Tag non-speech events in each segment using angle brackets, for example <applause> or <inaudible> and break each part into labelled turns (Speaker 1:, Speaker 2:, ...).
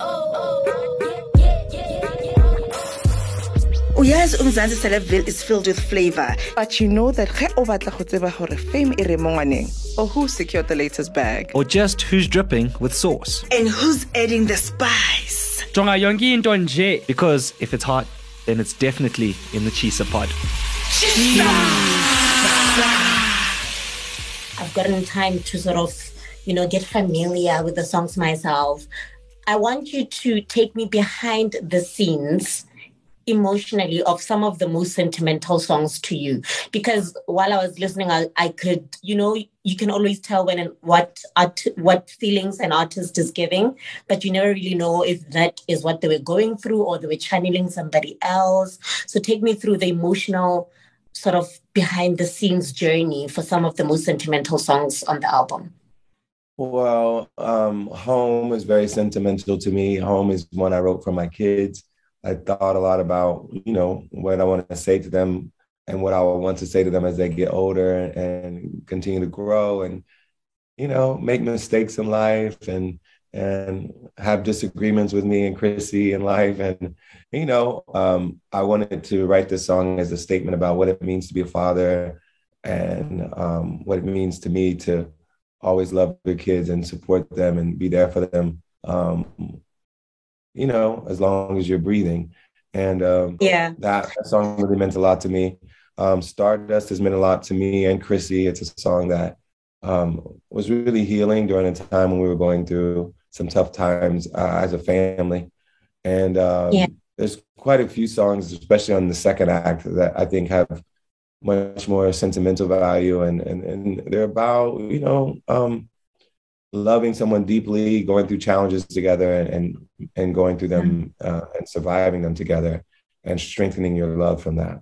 Speaker 1: Oh, uyazi umzansi celebville is filled with flavor but you know that ge o batla go tseba gore fame e re mo or who secured the latest bag
Speaker 2: or just who's dripping with sauce.
Speaker 1: and who's adding the spice
Speaker 3: jonga yonke into nje
Speaker 2: Because if it's hot, then it's definitely in the Chisa pod.
Speaker 4: I've gotten time to sort of, you know, get familiar with the songs myself. I want you to take me behind the scenes emotionally of some of the most sentimental songs to you. Because while i was listening i, I could you know you can always tell when and what art, what feelings an artist is giving but you never really know if that is what they were going through or they were channeling somebody else. So take me through the emotional sort of behind the scenes journey for some of the most sentimental songs on the album
Speaker 5: Well, um, home is very sentimental to me. Home is one I wrote for my kids. I thought a lot about, you know, what I want to say to them and what I want to say to them as they get older and continue to grow and, you know, make mistakes in life and and have disagreements with me and Chrissy in life. And, you know, um, I wanted to write this song as a statement about what it means to be a father and um, what it means to me to always love the kids and support them and be there for them. Um, you know, as long as you're breathing. And um,
Speaker 4: yeah
Speaker 5: that, that song really meant a lot to me. Um, Stardust has meant a lot to me and Chrissy. It's a song that um, was really healing during a time when we were going through some tough times uh, as a family. And um,
Speaker 4: Yeah.
Speaker 5: there's quite a few songs, especially on the second act, that I think have much more sentimental value, and and, and they're about you know um, loving someone deeply, going through challenges together, and and, and going through them uh, and surviving them together, and strengthening your love from that.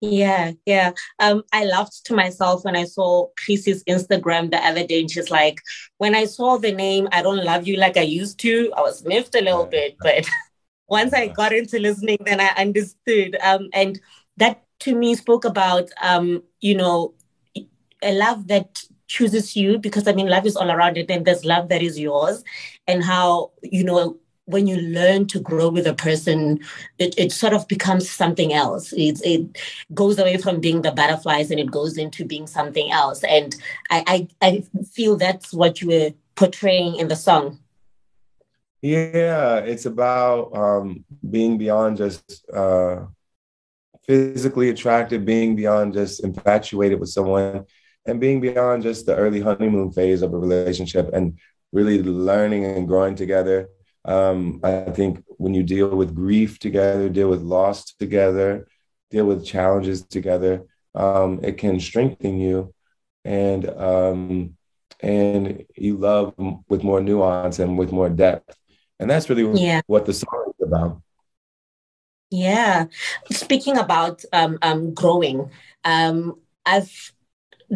Speaker 4: Yeah, yeah. Um, I laughed to myself when I saw Chrissy's Instagram the other day, and she's like, "When I saw the name, I don't love you like I used to. I was miffed a little bit, but <laughs> once I got into listening, then I understood. Um, and that to me spoke about, um, you know, a love that chooses you because I mean, love is all around it, and there's love that is yours, and how you know when you learn to grow with a person, it, it sort of becomes something else. It, it goes away from being the butterflies and it goes into being something else. And I, I, I feel that's what you were portraying in the song.
Speaker 5: Yeah, it's about um, being beyond just uh, physically attracted, being beyond just infatuated with someone, and being beyond just the early honeymoon phase of a relationship and really learning and growing together. Um, I think when you deal with grief together, deal with loss together, deal with challenges together, um, it can strengthen you, and um, and you love with more nuance and with more depth, and that's really
Speaker 4: Yeah.
Speaker 5: what the song is about.
Speaker 4: Yeah. Speaking about um, um, growing, um, I've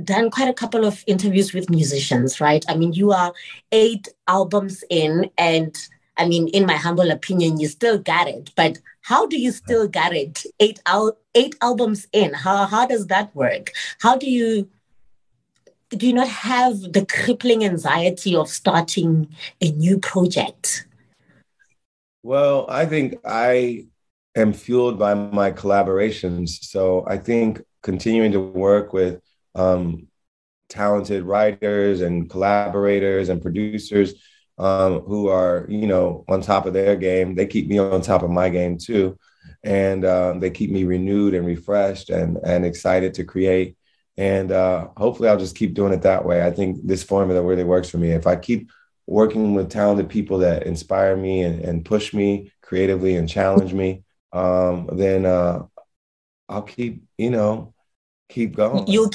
Speaker 4: done quite a couple of interviews with musicians, right? I mean, you are eight albums in, and I mean, in my humble opinion, you still got it. But how do you still got it? Eight al- eight albums in. How how does that work? How do you do you not have the crippling anxiety of starting a new project?
Speaker 5: Well, I think I am fueled by my collaborations. So I think continuing to work with um, talented writers and collaborators and producers um, who are, you know, on top of their game, they keep me on top of my game too. And um, they keep me renewed and refreshed and, and excited to create. And uh, hopefully I'll just keep doing it that way. I think this formula really works for me. If I keep working with talented people that inspire me and, and push me creatively and challenge me, um, then uh, I'll keep, you know, keep going.
Speaker 4: You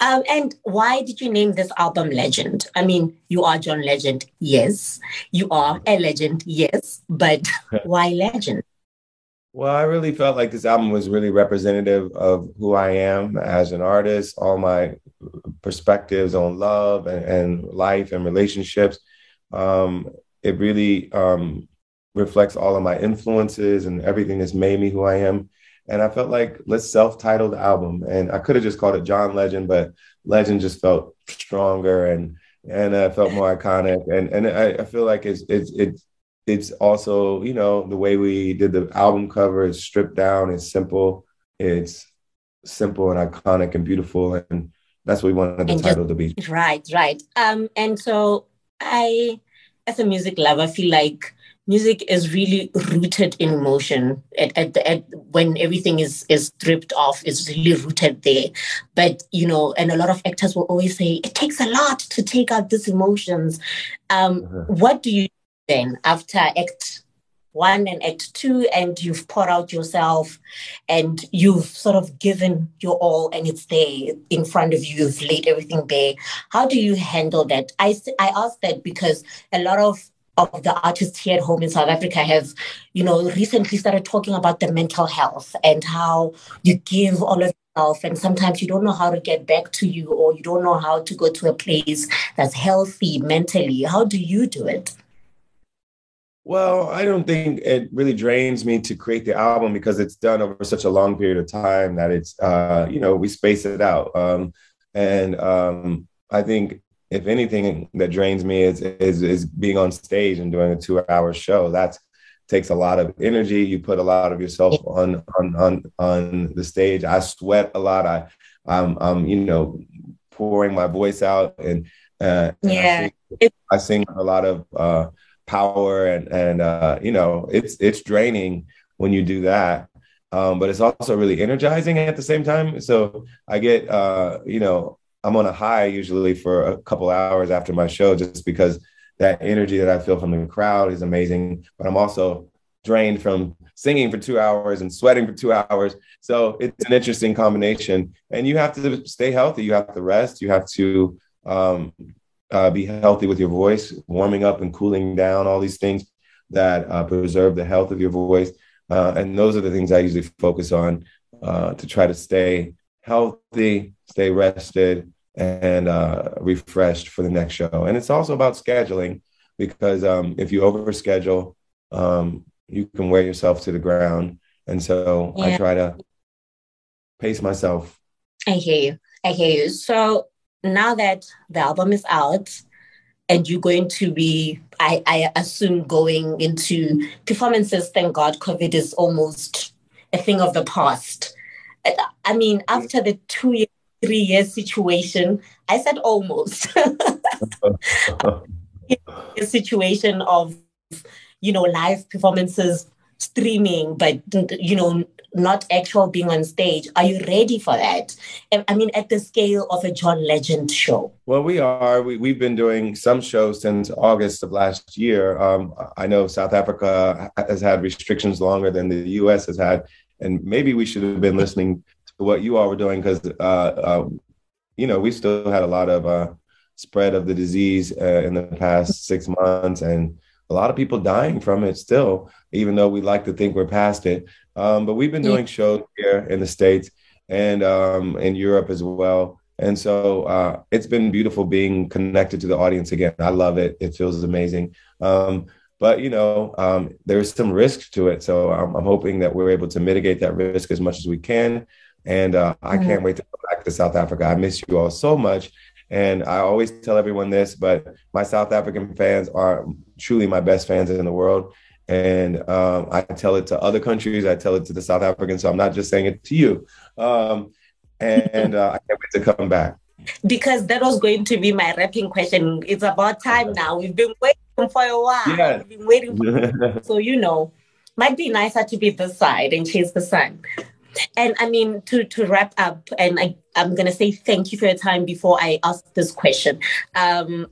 Speaker 4: um, and why did you name this album Legend? I mean, you are John Legend, yes. You are a legend, yes. But <laughs> why Legend?
Speaker 5: Well, I really felt like this album was really representative of who I am as an artist, all my perspectives on love and, and life and relationships. Um, it really um, reflects all of my influences and everything that's made me who I am. And I felt like let's self-title the album, and I could have just called it John Legend, but Legend just felt stronger and and uh, felt more iconic. And and I, I feel like it's it's it's it's also, you know, the way we did the album cover is stripped down, it's simple, it's simple and iconic and beautiful. And that's what we wanted the
Speaker 4: And
Speaker 5: title to be.
Speaker 4: Right, right. Um, and so I, as a music lover, feel like music is really rooted in emotion. At, at, the, at when everything is is stripped off, it's really rooted there. But you know, and a lot of actors will always say it takes a lot to take out these emotions. Um,
Speaker 5: Mhm.
Speaker 4: What do you do then after Act One and Act Two, and you've poured out yourself, and you've sort of given your all, and it's there in front of you. You've laid everything bare. How do you handle that? i i ask that because a lot of of the artists here at home in South Africa have, you know, recently started talking about the mental health and how you give all of yourself and sometimes you don't know how to get back to you or you don't know how to go to a place that's healthy mentally. How do you do it?
Speaker 5: Well, I don't think it really drains me to create the album because it's done over such a long period of time that it's, uh, you know, we space it out. Um, and um, I think if anything that drains me is, is is being on stage and doing a two-hour show. That takes a lot of energy. You put a lot of yourself on on on on the stage. I sweat a lot. I I'm, I'm you know pouring my voice out and, uh, and I
Speaker 4: Yeah.
Speaker 5: sing- I sing a lot of uh, power and and uh, you know it's it's draining when you do that um, but it's also really energizing at the same time so i get uh, you know i'm on a high usually for a couple hours after my show just because that energy that i feel from the crowd is amazing but i'm also drained from singing for two hours and sweating for two hours. So it's an interesting combination. And you have to stay healthy. You have to rest. You have to um, uh, be healthy with your voice, warming up and cooling down, all these things that uh, preserve the health of your voice. Uh, and those are the things I usually focus on uh, to try to stay healthy, stay rested, and uh, refreshed for the next show. And it's also about scheduling because um, if you overschedule, um, you can wear yourself to the ground. And so I try to pace myself.
Speaker 4: I hear you. I hear you. So now that the album is out and you're going to be, I, I assume, going into performances, thank God COVID is almost a thing of the past. I- mean, after the two year, three year situation, I said almost <laughs> a situation of, you know, live performances streaming, but, you know, not actual being on stage. Are you ready for that? I mean, at the scale of a John Legend show.
Speaker 5: Well, we are. We, we've been doing some shows since August of last year. Um, I know South Africa has had restrictions longer than the US has had. And maybe we should have been listening what you all were doing because, uh, uh, you know, we still had a lot of uh, spread of the disease uh, in the past six months and a lot of people dying from it still, even though we like to think we're past it. Um, but we've been doing shows here in the States and um, in Europe as well. And so uh, it's been beautiful being connected to the audience again. I love it. It feels amazing. Um, but you know, um, there's some risk to it. So I'm, I'm hoping that we're able to mitigate that risk as much as we can. And uh, I can't wait to come back to South Africa. I miss you all so much. And I always tell everyone this, but my South African fans are truly my best fans in the world. And um, I tell it to other countries. I tell it to the South Africans. So I'm not just saying it to you. Um, and uh, I can't wait to come back.
Speaker 4: Because that was going to be my rapping question. It's about time now. We've been waiting for a while.
Speaker 5: Yes.
Speaker 4: We've been waiting for <laughs> so you know, might be nicer to be this side and chase the sun. And I mean, to to wrap up, and I, I'm gonna say thank you for your time before I ask this question. Um,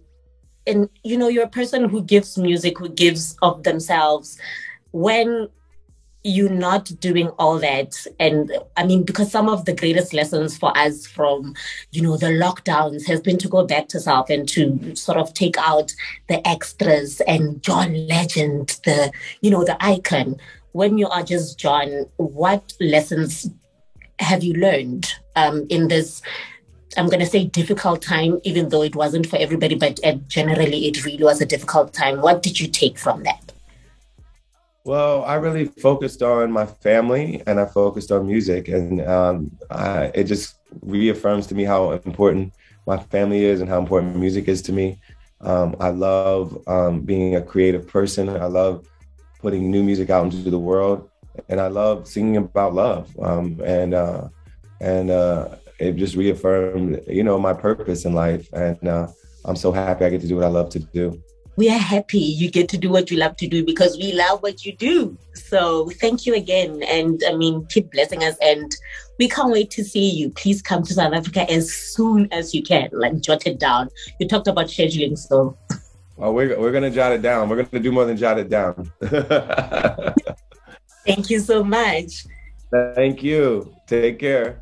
Speaker 4: and you know, you're a person who gives music, who gives of themselves. When you're not doing all that, and I mean, because some of the greatest lessons for us from, you know, the lockdowns has been to go back to South and to sort of take out the extras and John Legend, the you know, the icon. When you are just John, what lessons have you learned um, in this? I'm going to say difficult time, even though it wasn't for everybody, but uh, generally it really was a difficult time. What did you take from that?
Speaker 5: Well, I really focused on my family and I focused on music, and um, I, it just reaffirms to me how important my family is and how important music is to me. Um, I love um, being a creative person. I love putting new music out into the world, and I love singing about love. Um, and uh, and uh, it just reaffirmed, you know, my purpose in life. And uh, I'm so happy I get to do what I love to do.
Speaker 4: We are happy you get to do what you love to do because we love what you do. So thank you again. And I mean, keep blessing us. And we can't wait to see you. Please come to South Africa as soon as you can. Like, jot it down. You talked about scheduling, so. <laughs>
Speaker 5: Well, we're, we're going to jot it down. We're going to do more than jot it down. <laughs>
Speaker 4: Thank you so much.
Speaker 5: Thank you. Take care.